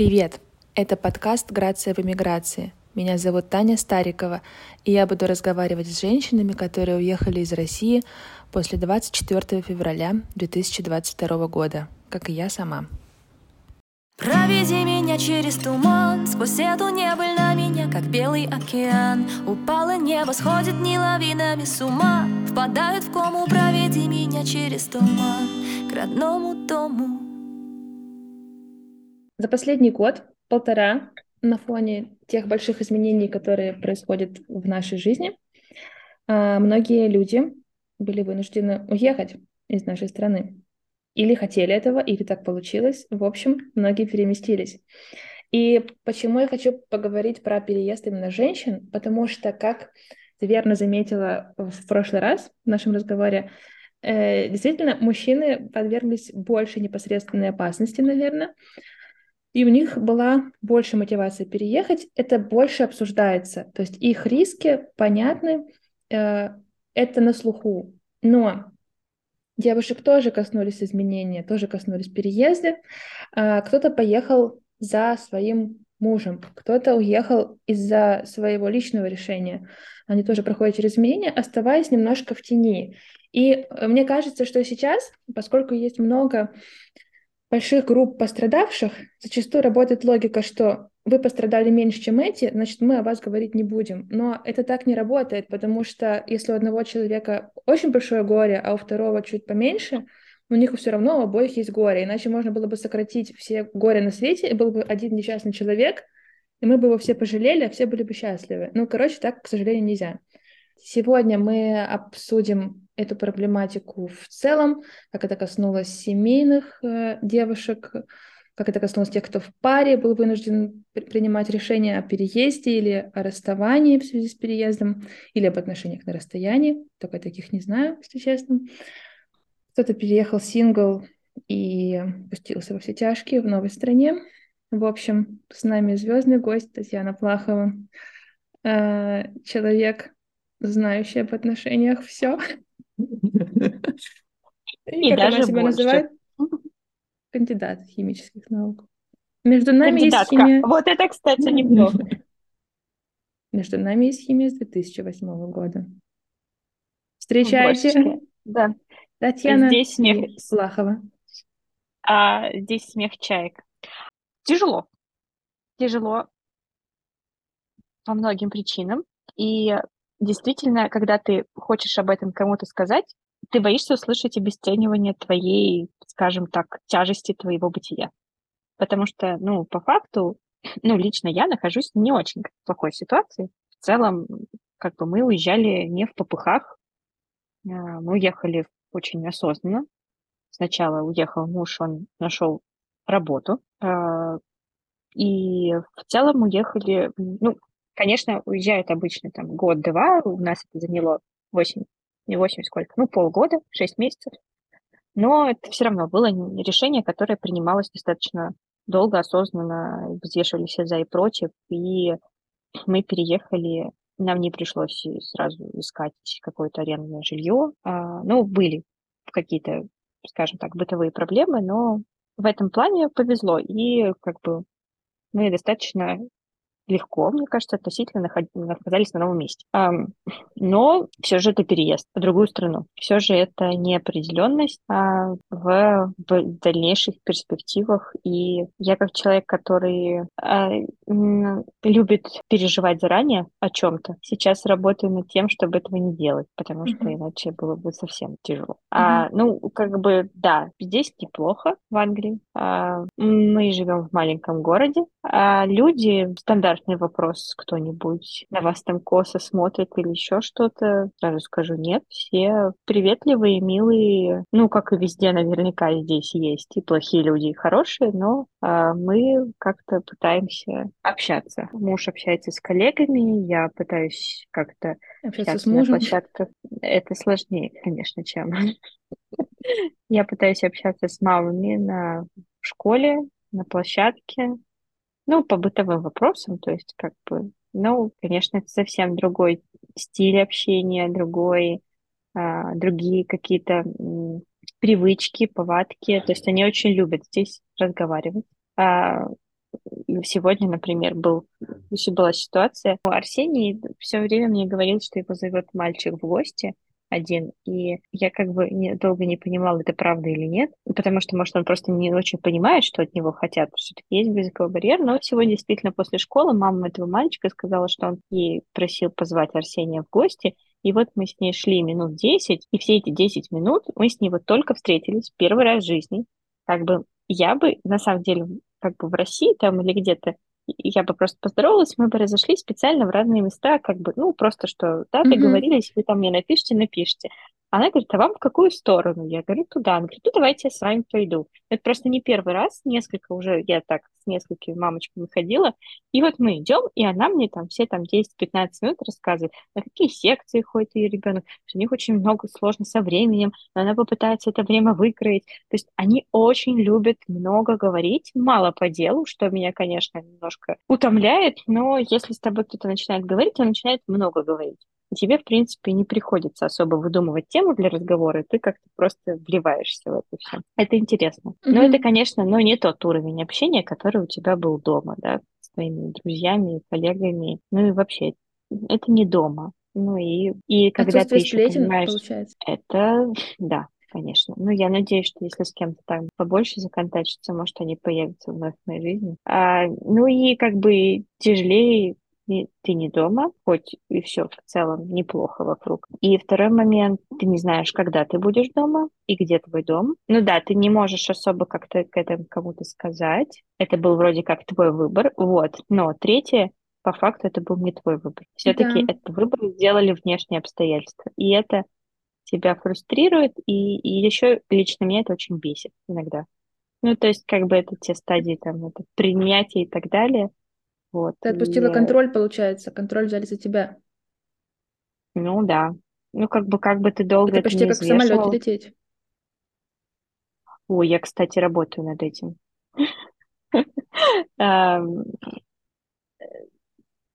Привет! Это подкаст «Грация в эмиграции». Меня зовут Таня Старикова, и я буду разговаривать с женщинами, которые уехали из России после 24 февраля 2022 года, как и я сама. Проведи меня через туман Сквозь эту небыль на меня, как белый океан Упало небо, сходит не лавинами с ума Впадают в кому, проведи меня через туман К родному дому За последний год, полтора, на фоне тех больших изменений, которые происходят в нашей жизни, а, многие люди были вынуждены уехать из нашей страны. Или хотели этого, или так получилось. В общем, многие переместились. И почему я хочу поговорить про переезд именно женщин? Потому что, как ты верно заметила в прошлый раз в нашем разговоре, э, действительно, мужчины подверглись больше непосредственной опасности, наверное, и у них была больше мотивации переехать, это больше обсуждается. То есть их риски понятны, э, это на слуху. Но девушек тоже коснулись изменения, тоже коснулись переезда. Э, кто-то поехал за своим мужем, кто-то уехал из-за своего личного решения. Они тоже проходят через изменения, оставаясь немножко в тени. И э, мне кажется, что сейчас, поскольку есть много больших групп пострадавших зачастую работает логика, что вы пострадали меньше, чем эти, значит, мы о вас говорить не будем. Но это так не работает, потому что если у одного человека очень большое горе, а у второго чуть поменьше, у них все равно у обоих есть горе. Иначе можно было бы сократить все горе на свете, и был бы один несчастный человек, и мы бы его все пожалели, а все были бы счастливы. Ну, короче, так, к сожалению, нельзя. Сегодня мы обсудим эту проблематику в целом, как это коснулось семейных э, девушек, как это коснулось тех, кто в паре был вынужден принимать решение о переезде или о расставании в связи с переездом, или об отношениях на расстоянии. Только таких не знаю, если честно. Кто-то переехал сингл и пустился во все тяжкие в новой стране. В общем, с нами звездный гость Татьяна Плахова, э, человек, знающий об отношениях все. И, даже она себя называет? Кандидат химических наук. Между нами Кандидатка. есть химия... Вот это, кстати, неплохо. Между нами есть химия с 2008 года. Встречайте. Да. Татьяна здесь смех... Слахова. А, здесь смех чаек. Тяжело. Тяжело по многим причинам. И действительно, когда ты хочешь об этом кому-то сказать, ты боишься услышать обесценивание твоей, скажем так, тяжести твоего бытия. Потому что, ну, по факту, ну, лично я нахожусь в не очень плохой ситуации. В целом, как бы мы уезжали не в попыхах, а, мы уехали очень осознанно. Сначала уехал муж, он нашел работу, а, и в целом уехали, ну, Конечно, уезжают обычно там год-два, у нас это заняло 8, не 8 сколько, ну полгода, 6 месяцев. Но это все равно было решение, которое принималось достаточно долго, осознанно, взвешивали все за и против, и мы переехали, нам не пришлось сразу искать какое-то арендное жилье. А, ну, были какие-то, скажем так, бытовые проблемы, но в этом плане повезло, и как бы мы достаточно легко, мне кажется, относительно оказались на новом месте. Но все же это переезд в другую страну. Все же это неопределенность а в, в дальнейших перспективах. И я как человек, который а, любит переживать заранее о чем-то, сейчас работаю над тем, чтобы этого не делать, потому что mm-hmm. иначе было бы совсем тяжело. Mm-hmm. А, ну, как бы, да, здесь неплохо в Англии. А, мы живем в маленьком городе. А люди стандарт стандартный вопрос кто-нибудь на вас там косо смотрит или еще что-то, сразу скажу нет. Все приветливые, милые. Ну, как и везде, наверняка здесь есть и плохие люди, и хорошие, но а, мы как-то пытаемся общаться. Муж общается с коллегами, я пытаюсь как-то общаться с мужем. На площадках. Это сложнее, конечно, чем я пытаюсь общаться с мамами на школе, на площадке, ну, по бытовым вопросам, то есть как бы, ну, конечно, это совсем другой стиль общения, другой, а, другие какие-то привычки, повадки, то есть они очень любят здесь разговаривать. А, сегодня, например, был, еще была ситуация. Арсений все время мне говорил, что его зовет мальчик в гости, один. И я как бы не, долго не понимала, это правда или нет, потому что, может, он просто не очень понимает, что от него хотят, все-таки есть языковой барьер. Но сегодня действительно после школы мама этого мальчика сказала, что он ей просил позвать Арсения в гости, и вот мы с ней шли минут 10, и все эти 10 минут мы с ней вот только встретились первый раз в жизни. Как бы я бы, на самом деле, как бы в России там или где-то я бы просто поздоровалась, мы бы разошлись специально в разные места, как бы, ну, просто что, да, договорились, mm-hmm. вы там мне напишите, напишите. Она говорит, а вам в какую сторону? Я говорю, туда. Она говорит, ну, давайте я с вами пойду. Это просто не первый раз, несколько уже, я так с несколькими мамочками ходила, и вот мы идем, и она мне там все там 10-15 минут рассказывает, на какие секции ходит ее ребенок, что у них очень много сложно со временем, но она попытается это время выкроить. То есть они очень любят много говорить, мало по делу, что меня, конечно, немножко утомляет, но если с тобой кто-то начинает говорить, он начинает много говорить тебе, в принципе, не приходится особо выдумывать тему для разговора, ты как-то просто вливаешься в это все. Это интересно. Mm-hmm. Но это, конечно, но не тот уровень общения, который у тебя был дома, да, с твоими друзьями, коллегами. Ну и вообще, это не дома. Ну и, и когда ты еще понимаешь... Получается. Это, да, конечно. Ну, я надеюсь, что если с кем-то там побольше законтачиться, может, они появятся вновь в моей жизни. А, ну и как бы тяжелее ты не дома, хоть и все в целом неплохо вокруг. И второй момент, ты не знаешь, когда ты будешь дома и где твой дом. Ну да, ты не можешь особо как-то к этому кому-то сказать. Это был вроде как твой выбор, вот. Но третье, по факту это был не твой выбор. Все-таки да. этот выбор сделали внешние обстоятельства. И это тебя фрустрирует, и, и еще лично меня это очень бесит иногда. Ну, то есть, как бы это те стадии, там, это принятие и так далее, вот. Ты отпустила и... контроль, получается, контроль взяли за тебя. Ну да. Ну, как бы, как бы ты долго это, это почти как в самолете лететь. Ой, я, кстати, работаю над этим.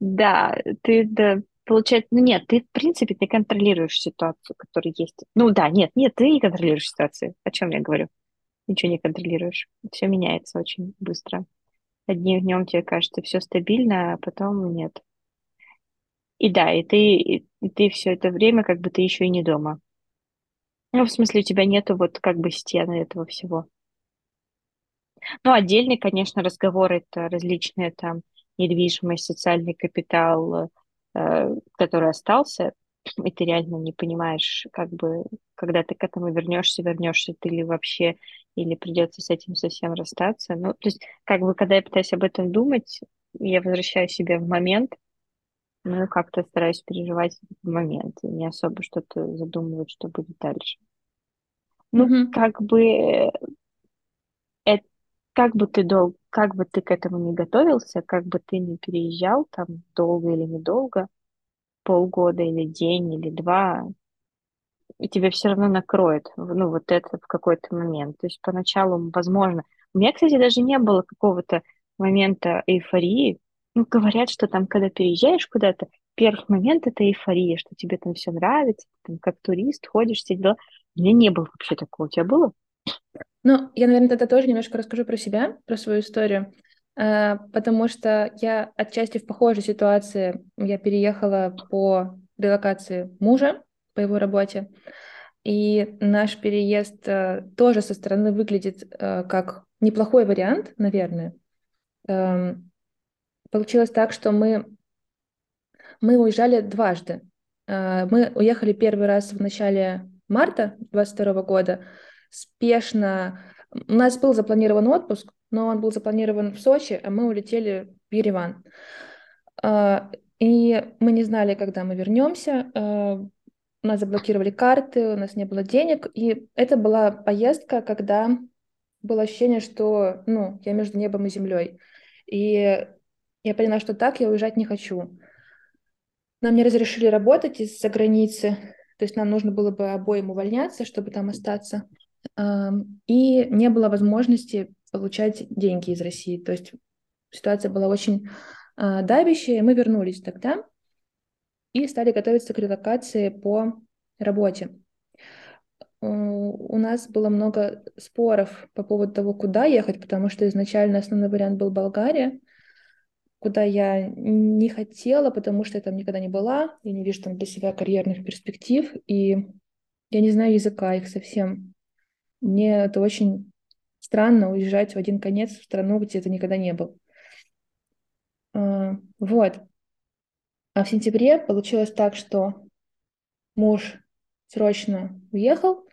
Да, ты, да, получается, ну нет, ты, в принципе, ты контролируешь ситуацию, которая есть. Ну да, нет, нет, ты не контролируешь ситуацию. О чем я говорю? Ничего не контролируешь. Все меняется очень быстро. Одним днем тебе кажется все стабильно, а потом нет. И да, и ты, и ты все это время как бы ты еще и не дома. Ну, в смысле, у тебя нету вот как бы стены этого всего. Ну, отдельный, конечно, разговор это различные там недвижимость, социальный капитал, э, который остался, и ты реально не понимаешь, как бы, когда ты к этому вернешься, вернешься ты ли вообще, или придется с этим совсем расстаться. Ну, то есть, как бы, когда я пытаюсь об этом думать, я возвращаю себя в момент, ну, как-то стараюсь переживать в момент, и не особо что-то задумывать, что будет дальше. Ну, mm-hmm. как бы, это, как бы ты долго, как бы ты к этому не готовился, как бы ты не переезжал там долго или недолго, полгода или день или два, и тебя все равно накроет, ну, вот это в какой-то момент. То есть поначалу, возможно... У меня, кстати, даже не было какого-то момента эйфории. Ну, говорят, что там, когда переезжаешь куда-то, первый момент — это эйфория, что тебе там все нравится, там, как турист ходишь, все дела. У меня не было вообще такого. У тебя было? Ну, я, наверное, тогда тоже немножко расскажу про себя, про свою историю. Э, потому что я отчасти в похожей ситуации. Я переехала по релокации мужа по его работе. И наш переезд э, тоже со стороны выглядит э, как неплохой вариант, наверное. Эм, получилось так, что мы, мы уезжали дважды. Мы уехали первый раз в начале марта 22 года, спешно. У нас был запланирован отпуск, но он был запланирован в Сочи, а мы улетели в Ереван. И мы не знали, когда мы вернемся. А, у нас заблокировали карты, у нас не было денег. И это была поездка, когда было ощущение, что ну, я между небом и землей. И я поняла, что так я уезжать не хочу. Нам не разрешили работать из-за границы, то есть нам нужно было бы обоим увольняться, чтобы там остаться. И не было возможности получать деньги из России. То есть ситуация была очень э, давящая, и мы вернулись тогда и стали готовиться к релокации по работе. У нас было много споров по поводу того, куда ехать, потому что изначально основной вариант был Болгария, куда я не хотела, потому что я там никогда не была, я не вижу там для себя карьерных перспектив, и я не знаю языка их совсем. Мне это очень странно уезжать в один конец в страну, где это никогда не был. А, вот. А в сентябре получилось так, что муж срочно уехал,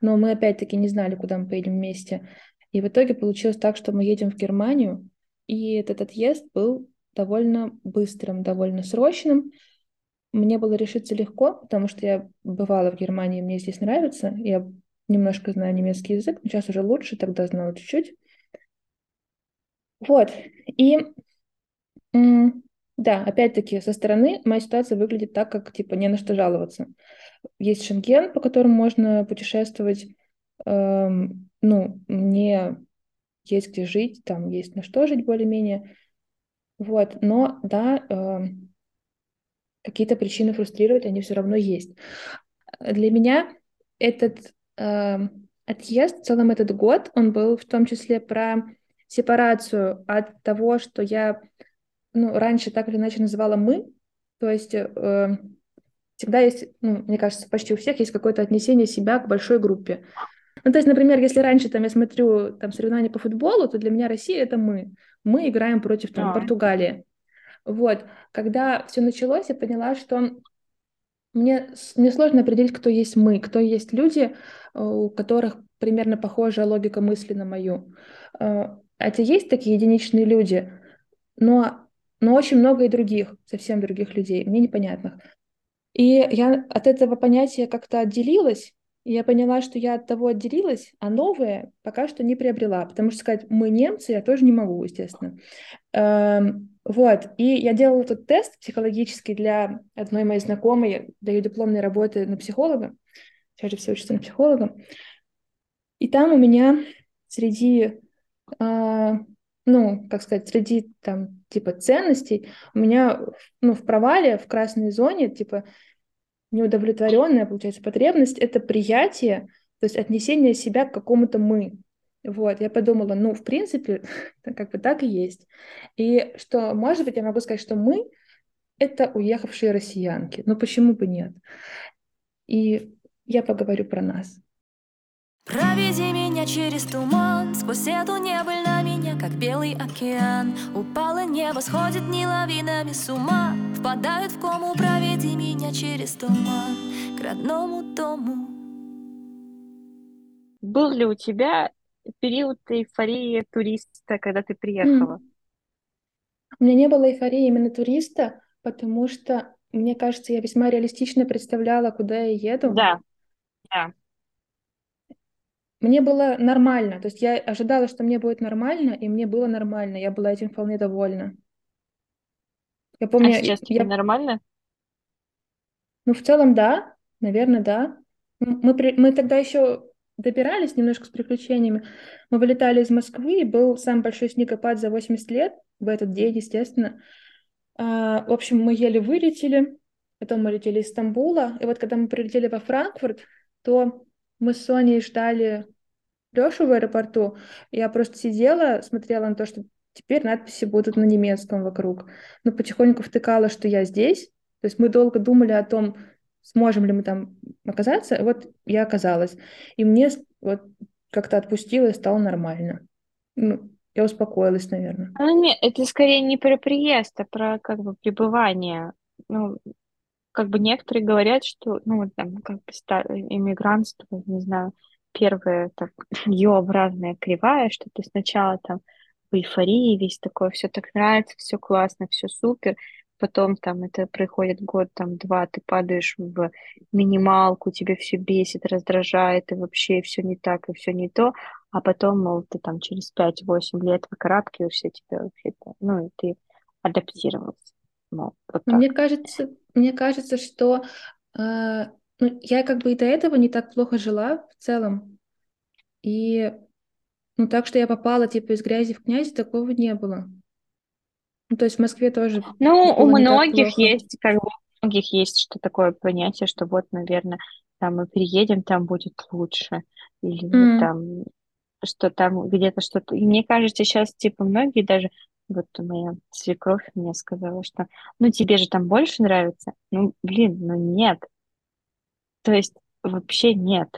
но мы опять-таки не знали, куда мы поедем вместе. И в итоге получилось так, что мы едем в Германию, и этот отъезд был довольно быстрым, довольно срочным. Мне было решиться легко, потому что я бывала в Германии, мне здесь нравится, я немножко знаю немецкий язык, но сейчас уже лучше, тогда знала чуть-чуть. Вот, и да, опять-таки, со стороны моя ситуация выглядит так, как, типа, не на что жаловаться. Есть Шенген, по которому можно путешествовать, эм, ну, мне есть где жить, там есть на что жить более-менее. Вот, но, да, эм, какие-то причины фрустрировать, они все равно есть. Для меня этот э, отъезд, в целом этот год, он был в том числе про сепарацию от того, что я ну, раньше так или иначе называла «мы», то есть э, всегда есть, ну, мне кажется, почти у всех есть какое-то отнесение себя к большой группе. Ну, то есть, например, если раньше там я смотрю там соревнования по футболу, то для меня Россия это мы. Мы играем против там, да. Португалии. Вот. Когда все началось, я поняла, что мне, мне сложно определить, кто есть мы, кто есть люди, э, у которых примерно похожая логика мысли на мою. Э, это есть такие единичные люди, но но очень много и других, совсем других людей, мне непонятных. И я от этого понятия как-то отделилась, и я поняла, что я от того отделилась, а новое пока что не приобрела, потому что сказать «мы немцы» я тоже не могу, естественно. Эм, вот, и я делала этот тест психологический для одной моей знакомой, для ее дипломной работы на психолога, сейчас же все учатся на психолога, и там у меня среди э, ну, как сказать, среди там типа ценностей у меня ну, в провале, в красной зоне, типа неудовлетворенная, получается, потребность — это приятие, то есть отнесение себя к какому-то «мы». Вот, я подумала, ну, в принципе, как бы так и есть. И что, может быть, я могу сказать, что мы — это уехавшие россиянки. Ну, почему бы нет? И я поговорю про нас. Проведи меня через туман Сквозь эту небыль меня, как белый океан. Упало небо, сходит не лавинами с ума. Впадают в кому, проведи меня через туман. К родному дому. Был ли у тебя период эйфории туриста, когда ты приехала? У меня не было эйфории именно туриста, потому что, мне кажется, я весьма реалистично представляла, куда я еду. Да, да мне было нормально. То есть я ожидала, что мне будет нормально, и мне было нормально. Я была этим вполне довольна. Я а помню, а сейчас тебе я... нормально? Ну, в целом, да. Наверное, да. Мы, при... мы тогда еще добирались немножко с приключениями. Мы вылетали из Москвы, и был самый большой снегопад за 80 лет, в этот день, естественно. А, в общем, мы еле вылетели, потом мы летели из Стамбула, и вот когда мы прилетели во Франкфурт, то мы с Соней ждали Лешу в аэропорту. Я просто сидела, смотрела на то, что теперь надписи будут на немецком вокруг. Но потихоньку втыкала, что я здесь. То есть мы долго думали о том, сможем ли мы там оказаться. И вот я оказалась. И мне вот как-то отпустило и стало нормально. Ну, я успокоилась, наверное. Ну, нет, это скорее не про приезд, а про как бы пребывание. Ну, как бы некоторые говорят, что, ну, там, как бы иммигрантство, не знаю, первая так ю-образная кривая, что ты сначала там в эйфории весь такой, все так нравится, все классно, все супер, потом там это проходит год, там два, ты падаешь в минималку, тебе все бесит, раздражает, и вообще все не так, и все не то, а потом, мол, ты там через 5-8 лет выкарабкиваешься, тебе вообще, ну, и ты адаптировался. Мол, вот Мне кажется, мне кажется, что э, ну, я как бы и до этого не так плохо жила в целом. И ну так что я попала типа из грязи в князи, такого не было. Ну, то есть в Москве тоже. Ну, у многих есть, как бы, у многих есть что такое понятие, что вот, наверное, там мы приедем, там будет лучше. Или mm. там что там где-то что-то. И мне кажется, сейчас, типа, многие даже Вот моя свекровь мне сказала, что ну тебе же там больше нравится. Ну, блин, ну нет. То есть вообще нет.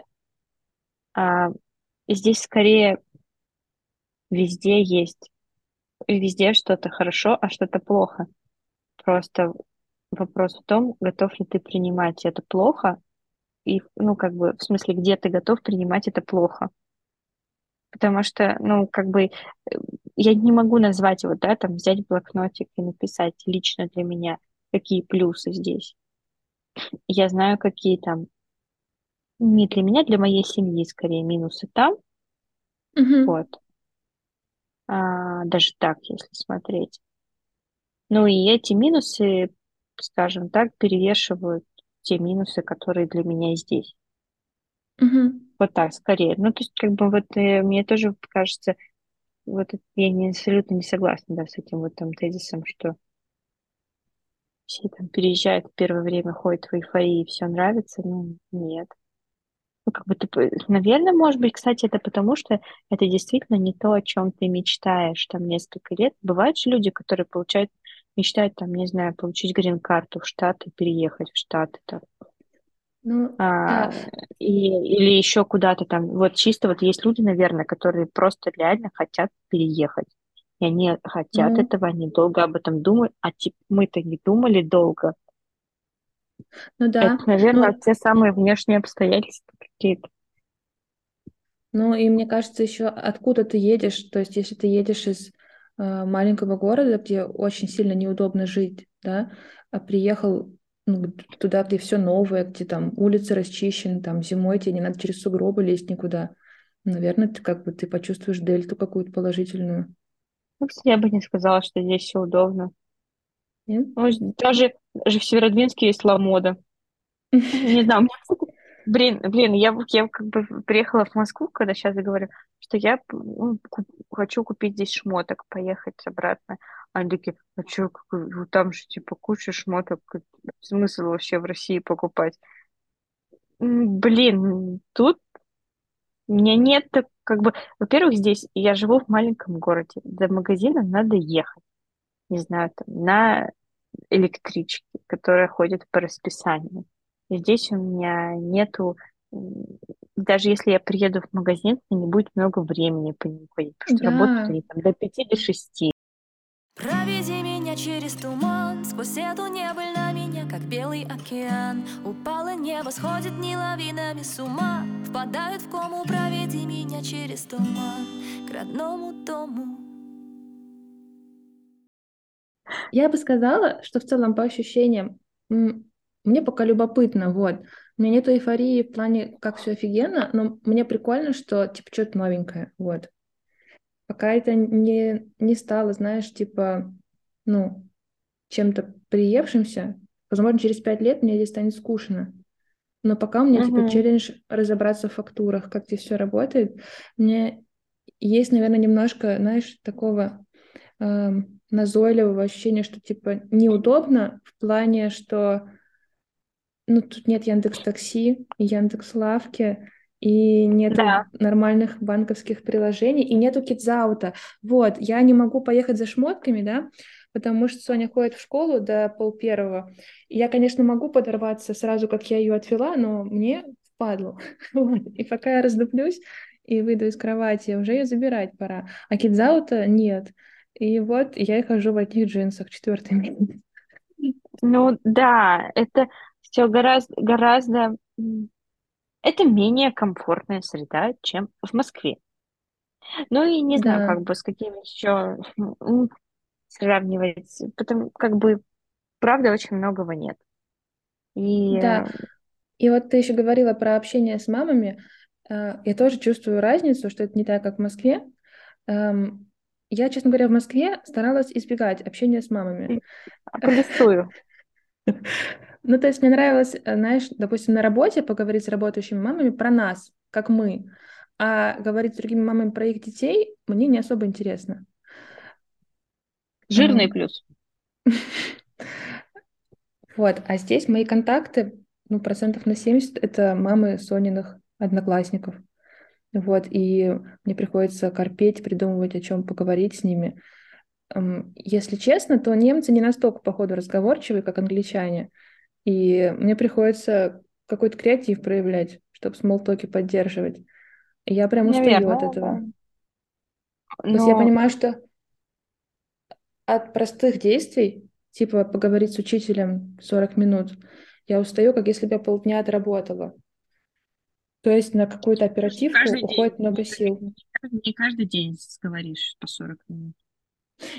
А, здесь скорее везде есть. Везде что-то хорошо, а что-то плохо. Просто вопрос в том, готов ли ты принимать это плохо, и, ну, как бы, в смысле, где ты готов принимать это плохо. Потому что, ну, как бы, э, я не могу назвать его, да, там, взять блокнотик и написать лично для меня, какие плюсы здесь. Я знаю, какие там, не для меня, для моей семьи, скорее, минусы там. Мгм. Вот. А, даже так, если смотреть. Ну и эти минусы, скажем так, перевешивают те минусы, которые для меня здесь. Мгм. Вот так, скорее. Ну, то есть, как бы вот э, мне тоже кажется, вот я не, абсолютно не согласна, да, с этим вот там тезисом, что все там переезжают первое время, ходят в эйфории, все нравится. Ну, нет. Ну, как бы ты, наверное, может быть, кстати, это потому, что это действительно не то, о чем ты мечтаешь там несколько лет. Бывают же люди, которые получают, мечтают там, не знаю, получить грин-карту в Штаты, переехать в Штаты там. Ну, А, да, и, или еще куда-то там. Вот чисто вот есть люди, наверное, которые просто реально хотят переехать. И они хотят ну, этого, они долго об этом думают, а типа мы-то не думали долго. ну Это, да, наверное, ну, те самые внешние обстоятельства какие-то. ну и мне кажется, еще откуда ты едешь, то есть если ты едешь из э, маленького города, где очень сильно неудобно жить, да, а приехал ну, туда, где все новое, где там улицы расчищены, там зимой тебе не надо через сугробы лезть никуда, наверное, ты как бы ты почувствуешь дельту какую-то положительную, Ну, я бы не сказала, что здесь все удобно. нет? Ну, даже, даже в Северодвинске есть ламода. Не знаю, блин, блин, я, я как бы приехала в Москву, когда сейчас говорю, что я ну, ку- хочу купить здесь шмоток, поехать обратно. Они такие, а что, там же типа куча шмоток, смысл вообще в России покупать? Блин, тут у меня нет, так- как бы, во-первых, здесь я живу в маленьком городе, до магазина надо ехать, не знаю, там, на электрички, которая ходит по расписанию. И здесь у меня нету, даже если я приеду в магазин, мне не будет много времени по нему ходить, потому что работают Да, они там до пяти, до шести. Проведи меня через туман Сквозь эту небыль на меня, как белый океан. Упало небо, сходит не лавинами с ума. Впадают в кому, проведи меня через туман К родному дому. Я бы сказала, что в целом по ощущениям мне пока любопытно, вот. У меня нету эйфории в плане, как все офигенно, но мне прикольно, что, типа, что-то новенькое, вот. Пока это не, не стало, знаешь, типа, ну, чем-то приевшимся, возможно, через пять лет мне здесь станет скучно. Но пока у меня, типа, Мгм. челлендж разобраться в фактурах, как здесь все работает. Мне есть, наверное, немножко, знаешь, такого эм, назойливого ощущения, что, типа, неудобно в плане, что ну, тут нет Яндекс Такси, Яндекс Лавки, и нету Да, нормальных банковских приложений, и нету Кидзаута. Вот, я не могу поехать за шмотками, да, потому что Соня ходит в школу до пол первого. Я, конечно, могу подорваться сразу, как я ее отвела, но мне впадло. Вот. И пока я раздуплюсь и выйду из кровати, уже ее забирать пора. А Кидзаута нет. И вот я и хожу в одних джинсах четвертый месяц. ну да, это все гораздо, гораздо, это менее комфортная среда, чем в Москве. Ну и не знаю, Да, как бы с какими еще сравнивать, потому как бы правда очень многого нет. И да. И вот ты еще говорила про общение с мамами. Э, Я тоже чувствую разницу, что это не так, как в Москве. Эм, Я, честно говоря, в Москве старалась избегать общения с мамами. Полистую. Ну, то есть мне нравилось, э, знаешь, допустим, на работе поговорить с работающими мамами про нас, как мы, а говорить с другими мамами про их детей мне не особо интересно. Жирный Эм, плюс. Вот, а здесь мои контакты, ну, процентов на 70 это мамы Сониных одноклассников. Вот, и мне приходится корпеть, придумывать, о чем поговорить с ними. если честно, то немцы не настолько, походу, разговорчивые, как англичане. И мне приходится какой-то креатив проявлять, чтобы смолтоки поддерживать. И я прям устаю Наверное, от этого. да. То есть я Но понимаю, что от простых действий, типа поговорить с учителем 40 минут, я устаю, как если бы я полдня отработала. То есть на какую-то оперативку каждый день, уходит много не, сил. не каждый день говоришь по 40 минут.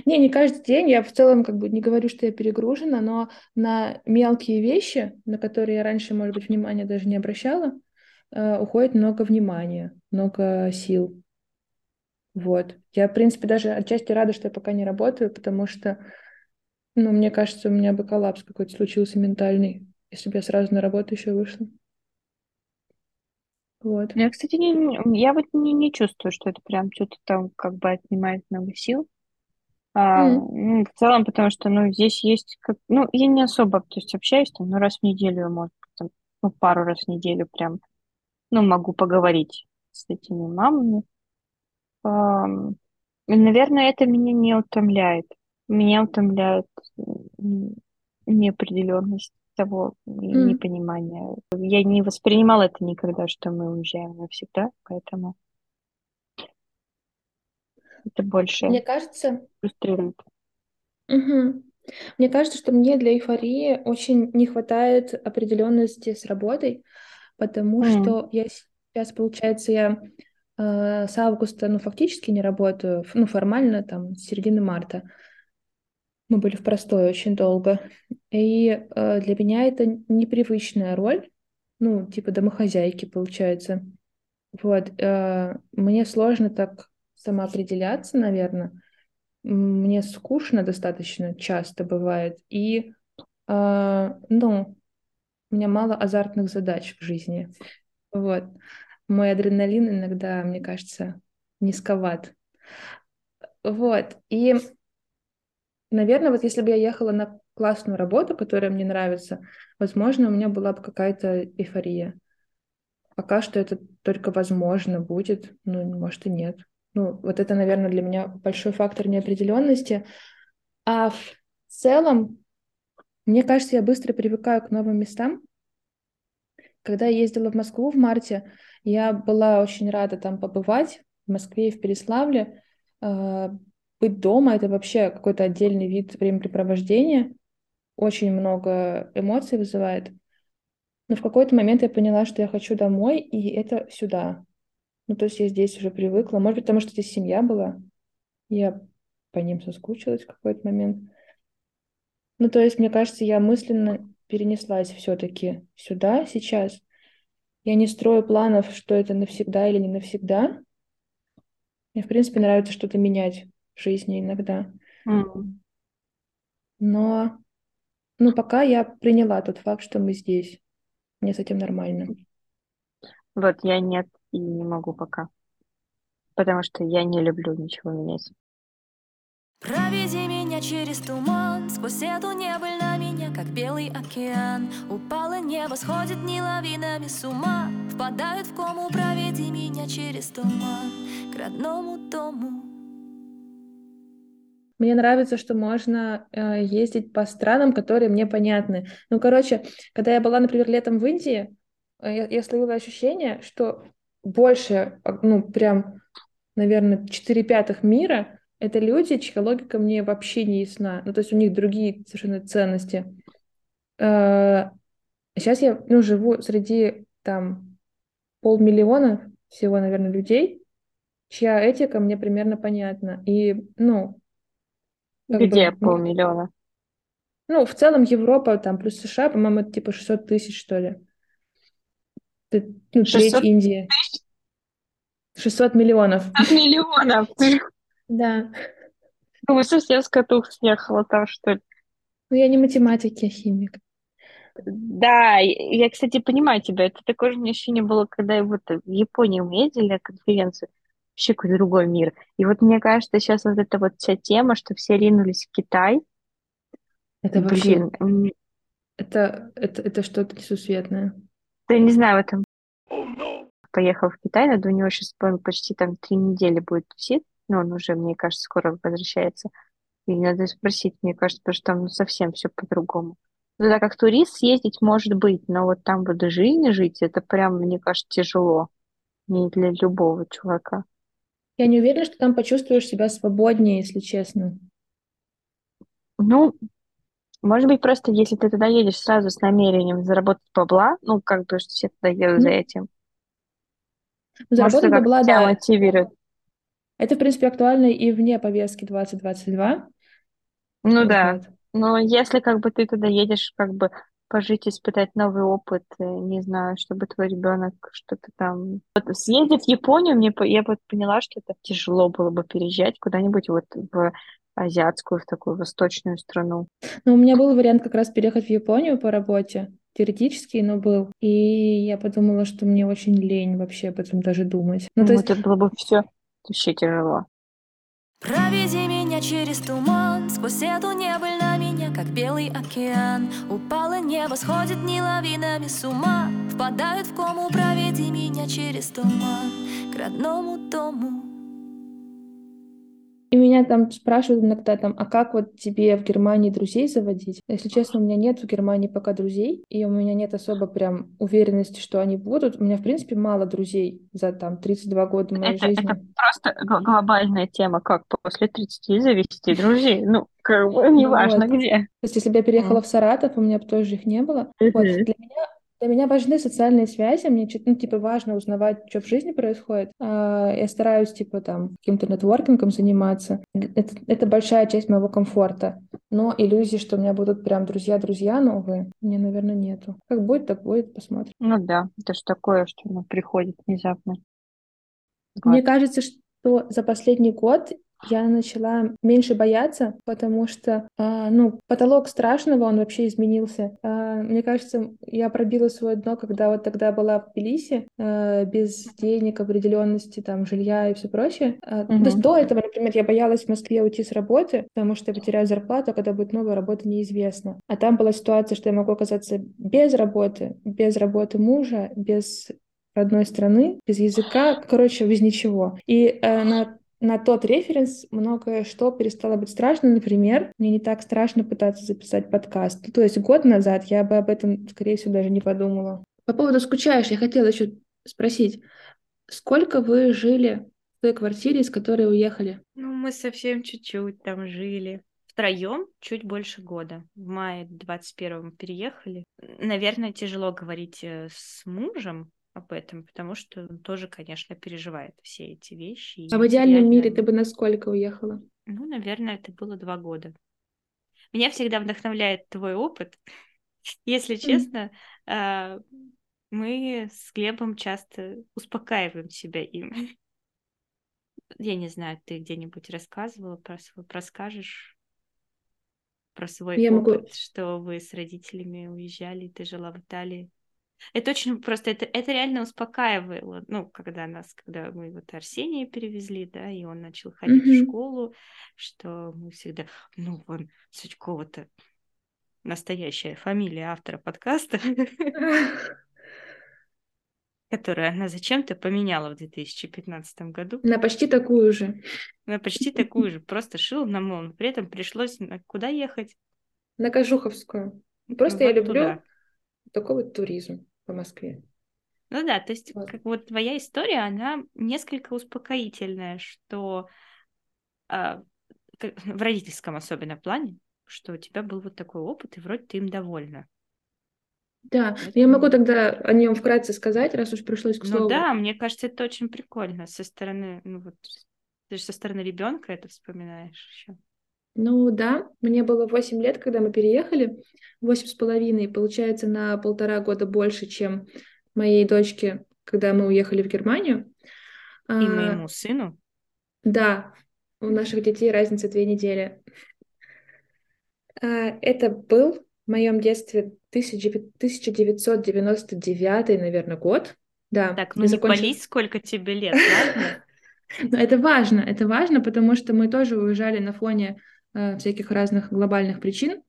Не, не каждый день. Я в целом как бы не говорю, что я перегружена, но на мелкие вещи, на которые я раньше, может быть, внимания даже не обращала, э, уходит много внимания, много сил. Вот. Я, в принципе, даже отчасти рада, что я пока не работаю, потому что, ну, мне кажется, у меня бы коллапс какой-то случился ментальный, если бы я сразу на работу еще вышла. Вот. Я, кстати, не- я вот не, не чувствую, что это прям что-то там как бы отнимает много сил. А, ну, в целом, потому что, ну, здесь есть как, ну, я не особо, то есть общаюсь там, ну, раз в неделю, может, там, ну, пару раз в неделю прям, ну, могу поговорить с этими мамами. Ам, и, наверное, это меня не утомляет. Меня утомляет неопределенность того и м. непонимание. Я не воспринимала это никогда, что мы уезжаем навсегда, поэтому это больше Мне кажется, фрустрирует. мгм. Мне кажется, что мне для эйфории очень не хватает определенности с работой, потому М, что я сейчас, получается, я э, с августа, ну, фактически не работаю, ну, формально, там, с середины марта. Мы были в простой очень долго. И э, для меня это непривычная роль, ну, типа домохозяйки, получается. Вот. э, мне сложно так самоопределяться, наверное. Мне скучно достаточно часто бывает. И, э, ну, у меня мало азартных задач в жизни. Вот. Мой адреналин иногда, мне кажется, низковат. Вот. И, наверное, вот если бы я ехала на классную работу, которая мне нравится, возможно, у меня была бы какая-то эйфория. Пока что это только возможно будет, ну, может и нет. Ну, вот это, наверное, для меня большой фактор неопределенности. А в целом, мне кажется, я быстро привыкаю к новым местам. Когда я ездила в Москву в марте, я была очень рада там побывать, в Москве и в Переславле. А, Быть дома— это вообще какой-то отдельный вид времяпрепровождения. Очень много эмоций вызывает. Но в какой-то момент я поняла, что я хочу домой, и это сюда. Ну, то есть я здесь уже привыкла. Может быть, потому что здесь семья была. Я по ним соскучилась в какой-то момент. Ну, то есть, мне кажется, я мысленно перенеслась все-таки сюда, сейчас. Я не строю планов, что это навсегда или не навсегда. Мне, в принципе, нравится что-то менять в жизни иногда. м. Но, ну, пока я приняла тот факт, что мы здесь. Мне с этим нормально. Вот я нет и не могу пока, потому что я не люблю ничего менять. Проведи меня через туман Сквозь эту небыль на меня, как белый океан Упало небо, сходит не лавинами с ума Впадают в кому, проведи меня через туман К родному дому Мне нравится, что можно э, ездить по странам, которые мне понятны. Ну, короче, когда я была, например, летом в Индии, э, я, я словила ощущение, что больше, а, ну, прям, наверное, 4 пятых мира — это люди, чья логика мне вообще не ясна. Ну, то есть у них другие совершенно ценности. Э, сейчас я, ну, живу среди, там, полмиллиона всего, наверное, людей, чья этика мне примерно понятна. И, ну, Где бы полмиллиона? Ну, в целом Европа, там, плюс США, по-моему, это типа 600 тысяч, что ли. Это, ну, треть 600 Индии. 600 миллионов. миллионов. Ты Да. думаешь, совсем с катух съехала там, что ли? Ну, я не математик, я химик. Да, я, кстати, понимаю тебя. Это такое же меня ощущение было, когда я вот в Японию мы ездили на конференцию. Вообще какой-то другой мир. И вот мне кажется, сейчас вот эта вот вся тема, что все ринулись в Китай. Это вообще, Блин, это, это, это что-то несусветное. Да я не знаю, в этом поехал в Китай, надо у него сейчас, по-моему, почти там три недели будет тусить. Но он уже, мне кажется, скоро возвращается. И И надо спросить, мне кажется, потому что там ну, совсем все по-другому. Туда как турист съездить может быть, но вот там вот жизнь жить, это прям, мне кажется, тяжело. Не для любого чувака. Я не уверена, что там почувствуешь себя свободнее, если честно. Ну, может быть, просто если ты туда едешь сразу с намерением заработать бабла, ну, как бы, что все туда едут Ну, за этим. Может, заработать бабла, да. мотивирует. Это, в принципе, актуально и вне повестки 2022. Ну да. Но если как бы ты туда едешь, как бы пожить, испытать новый опыт, э, не знаю, чтобы твой ребенок что-то там... Вот съездив в Японию, мне, я вот поняла, что это тяжело было бы переезжать куда-нибудь вот в азиатскую, в такую восточную страну. Но у меня был вариант как раз переехать в Японию по работе, теоретический, но был. И я подумала, что мне очень лень вообще об этом даже думать. Ну, то Ну, есть это было бы все вообще тяжело. Проведи меня через туман Сквозь эту небыль на меня, как белый океан Упало небо, сходит не лавинами с ума Впадают в кому, проведи меня через туман К родному дому И меня там спрашивают иногда там, а как вот тебе в Германии друзей заводить? Если честно, у меня нет в Германии пока друзей, и у меня нет особо прям уверенности, что они будут. У меня, в принципе, мало друзей за там 32 года моей Это, это жизни. просто гл- глобальная тема, как после 30 завести друзей. Ну, как бы, Ну неважно вот. где. То есть, если бы я переехала в Саратов, у меня бы тоже их не было. Вот. Мгм. Для меня, для меня важны социальные связи, мне ну, типа, важно узнавать, что в жизни происходит. А, Я стараюсь, типа, там, каким-то нетворкингом заниматься. Это, это большая часть моего комфорта. Но иллюзии, что у меня будут прям друзья-друзья новые, мне, наверное, нету. Как будет, так будет, посмотрим. Ну да, это же такое, что оно приходит внезапно. Мне Вот. кажется, что за последний год я начала меньше бояться, потому что, а, ну, потолок страшного, он вообще изменился. А, мне кажется, я пробила свое дно, когда вот тогда была в Тбилиси, а, без денег, определенности, там, жилья и все прочее. А, то есть до этого, например, я боялась в Москве уйти с работы, потому что я потеряю зарплату, а когда будет новая работа, неизвестно. А там была ситуация, что я могу оказаться без работы, без работы мужа, без родной страны, без языка, короче, без ничего. И э, на, на тот референс многое что перестало быть страшно. Например, мне не так страшно пытаться записать подкаст. То есть год назад я бы об этом, скорее всего, даже не подумала. По поводу скучаешь, я хотела еще спросить, сколько вы жили в той квартире, из которой уехали? Ну, мы совсем чуть-чуть там жили. Втроем чуть больше года. В мае 21-м переехали. Наверное, тяжело говорить э, с мужем об этом, потому что он тоже, конечно, переживает все эти вещи. А в идеальном мире реально- ты бы на сколько уехала? Ну, наверное, это было два года. Меня всегда вдохновляет твой опыт. Если честно, а, мы с Глебом часто успокаиваем себя им. Я не знаю, ты где-нибудь рассказывала про свой, расскажешь про свой Я могу- опыт, что вы с родителями уезжали, ты жила в Италии. Это очень просто, это, это реально успокаивало, ну, когда нас, когда мы вот Арсения перевезли, да, и он начал ходить Мгм. в школу, что мы всегда, ну, вон, Сучкова-то настоящая фамилия автора подкаста, которую она зачем-то поменяла в 2015 году. На почти такую же. Она почти такую же, просто шила на молнию. При этом пришлось на- куда ехать? На Кожуховскую. Просто я Вот люблю такой вот туризм по Москве. Ну да, то есть Вот. как вот твоя история, она несколько успокоительная, что как- в родительском особенно плане, что у тебя был вот такой опыт, и вроде ты им довольна. Да, но я могу тогда о нем вкратце сказать, раз уж пришлось к Ну слову. да, мне кажется, это очень прикольно со стороны, ну вот, ты же со стороны ребенка это вспоминаешь еще. Ну да, мне было 8 лет, когда мы переехали, восемь с половиной, получается, на полтора года больше, чем моей дочке, когда мы уехали в Германию. И А, моему сыну. Да, у наших детей разница две недели. А, Это был в моем детстве 1999, наверное, год. Да, Так, ну не закончила- пались, сколько тебе лет, ладно? Но это важно, это важно, потому что мы тоже уезжали на фоне всяких разных глобальных причин.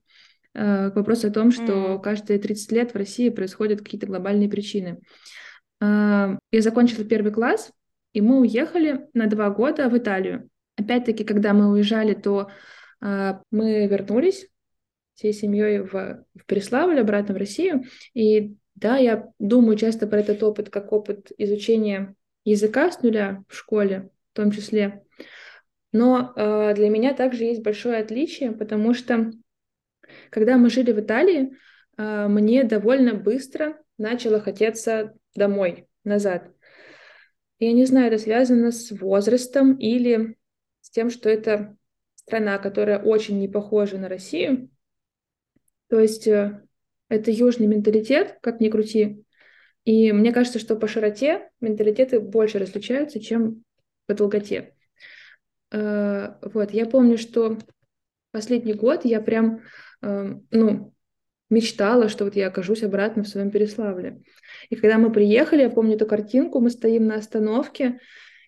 Э, к вопросу о том, что каждые 30 лет в России происходят какие-то глобальные причины. Э, я закончила первый класс, и мы уехали на два года в Италию. Опять-таки, когда мы уезжали, то мы вернулись всей семьей в, в Переславль, обратно в Россию. И да, я думаю часто про этот опыт как опыт изучения языка с нуля в школе в том числе. Но э, для меня также есть большое отличие, потому что когда мы жили в Италии, э, мне довольно быстро начало хотеться домой, назад. Я не знаю, это связано с возрастом или с тем, что это страна, которая очень не похожа на Россию. То есть э, это южный менталитет, как ни крути. И мне кажется, что по широте менталитеты больше различаются, чем по долготе. Э, вот, я помню, что последний год я прям, э, ну, мечтала, что вот я окажусь обратно в своем Переславле. И когда мы приехали, я помню эту картинку, мы стоим на остановке,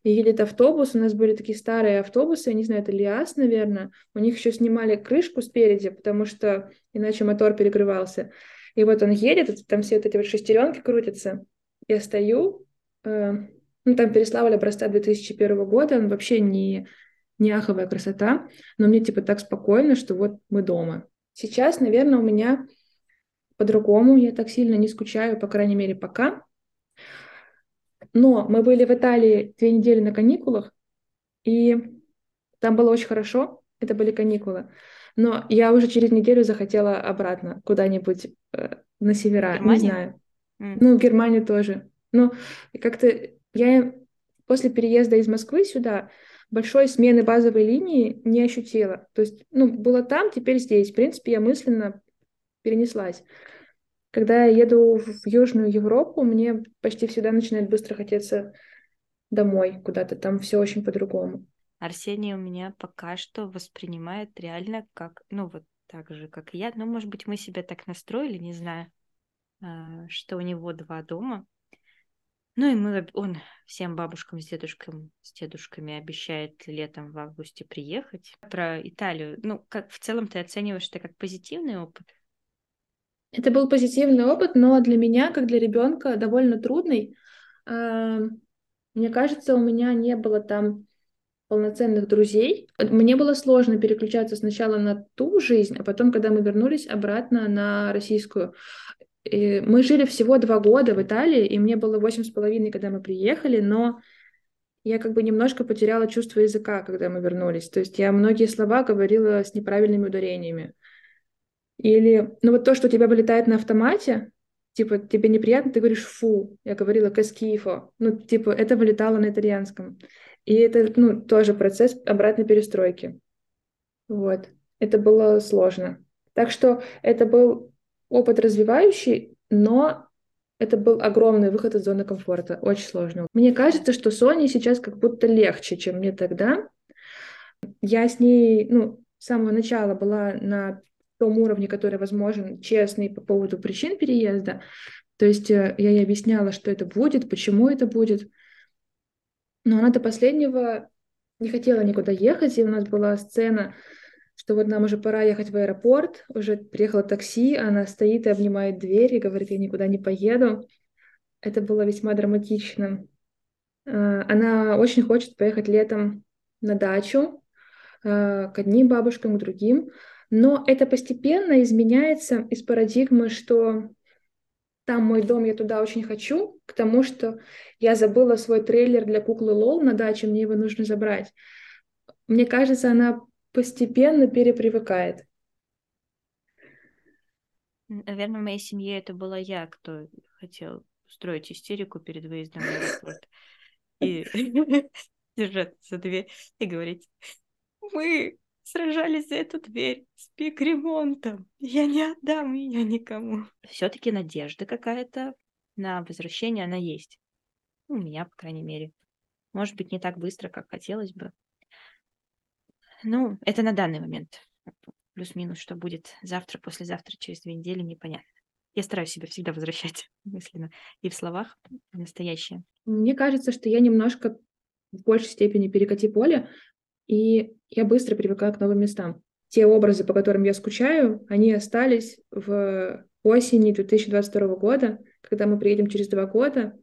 и едет автобус, у нас были такие старые автобусы, я не знаю, это Лиас, наверное, у них еще снимали крышку спереди, потому что иначе мотор перегревался. И вот он едет, там все вот эти вот шестеренки крутятся. Я стою, э, ну там Переславль образца 2001 года, он вообще не, не аховая красота, но мне типа так спокойно, что вот мы дома. Сейчас, наверное, у меня по-другому, я так сильно не скучаю, по крайней мере, пока. Но мы были в Италии две недели на каникулах, и там было очень хорошо, это были каникулы. Но я уже через неделю захотела обратно, куда-нибудь э, на севера, Германия? не знаю. Mm. Ну, в Германию тоже. Ну, как-то я после переезда из Москвы сюда большой смены базовой линии не ощутила. То есть, ну, было там, теперь здесь. В принципе, я мысленно перенеслась. Когда я еду в Южную Европу, мне почти всегда начинает быстро хотеться домой куда-то. Там все очень по-другому. Арсений у меня пока что воспринимает реально как, ну вот так же, как и я. Ну, может быть, мы себя так настроили, не знаю, а, что у него два дома. Ну и мы, он всем бабушкам с дедушками, с дедушками обещает летом в августе приехать. Про Италию, ну, как в целом ты оцениваешь это как позитивный опыт? Это был позитивный опыт, но для меня, как для ребенка, довольно трудный. Мне кажется, у меня не было там полноценных друзей. Мне было сложно переключаться сначала на ту жизнь, а потом, когда мы вернулись обратно на российскую. И мы жили всего два года в Италии, и мне было восемь с половиной, когда мы приехали, но я как бы немножко потеряла чувство языка, когда мы вернулись. То есть я многие слова говорила с неправильными ударениями. Или, ну вот то, что у тебя вылетает на автомате, типа, тебе неприятно, ты говоришь «фу», я говорила «каскифо», ну, типа, это вылетало на итальянском. И это, ну, тоже процесс обратной перестройки. Вот. Это было сложно. Так что это был опыт развивающий, но это был огромный выход из зоны комфорта, очень сложно. Мне кажется, что Соне сейчас как будто легче, чем мне тогда. Я с ней, ну, с самого начала была на том уровне, который возможен, честный по поводу причин переезда. То есть э, я ей объясняла, что это будет, почему это будет. Но она до последнего не хотела никуда ехать, и у нас была сцена, что вот нам уже пора ехать в аэропорт, уже приехало такси, она стоит и обнимает дверь и говорит, я никуда не поеду. Это было весьма драматично. Э, она очень хочет поехать летом на дачу э, к одним бабушкам, к другим, но это постепенно изменяется из парадигмы, что там мой дом, я туда очень хочу, к тому, что я забыла свой трейлер для куклы Лол на даче, мне его нужно забрать. Мне кажется, она постепенно перепривыкает. Наверное, в моей семье это была я, кто хотел устроить истерику перед выездом в аэропорт и держать за дверь и говорить, мы сражались за эту дверь с пик-ремонтом. Я не отдам ее никому. Все-таки надежда какая-то на возвращение она есть. У меня, по крайней мере. Может быть, не так быстро, как хотелось бы. Ну, это на данный момент. Плюс-минус, что будет завтра, послезавтра, через две недели, непонятно. Я стараюсь себя всегда возвращать мысленно и в словах в настоящее. Мне кажется, что я немножко в большей степени перекати поле, и я быстро привыкаю к новым местам. Те образы, по которым я скучаю, они остались в осени 2022 года, когда мы приедем через два года,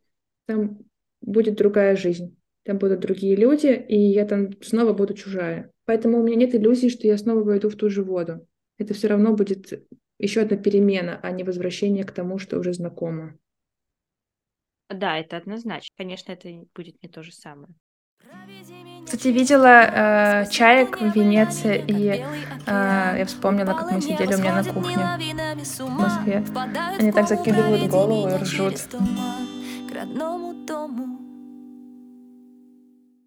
там будет другая жизнь, там будут другие люди, и я там снова буду чужая. Поэтому у меня нет иллюзий, что я снова войду в ту же воду. Это все равно будет еще одна перемена, а не возвращение к тому, что уже знакомо. Да, это однозначно. Конечно, это будет не то же самое. Кстати, видела э, чаек в Венеции, и э, я вспомнила, как мы сидели у меня на кухне в Москве. Они так закидывают голову и ржут. К родному дому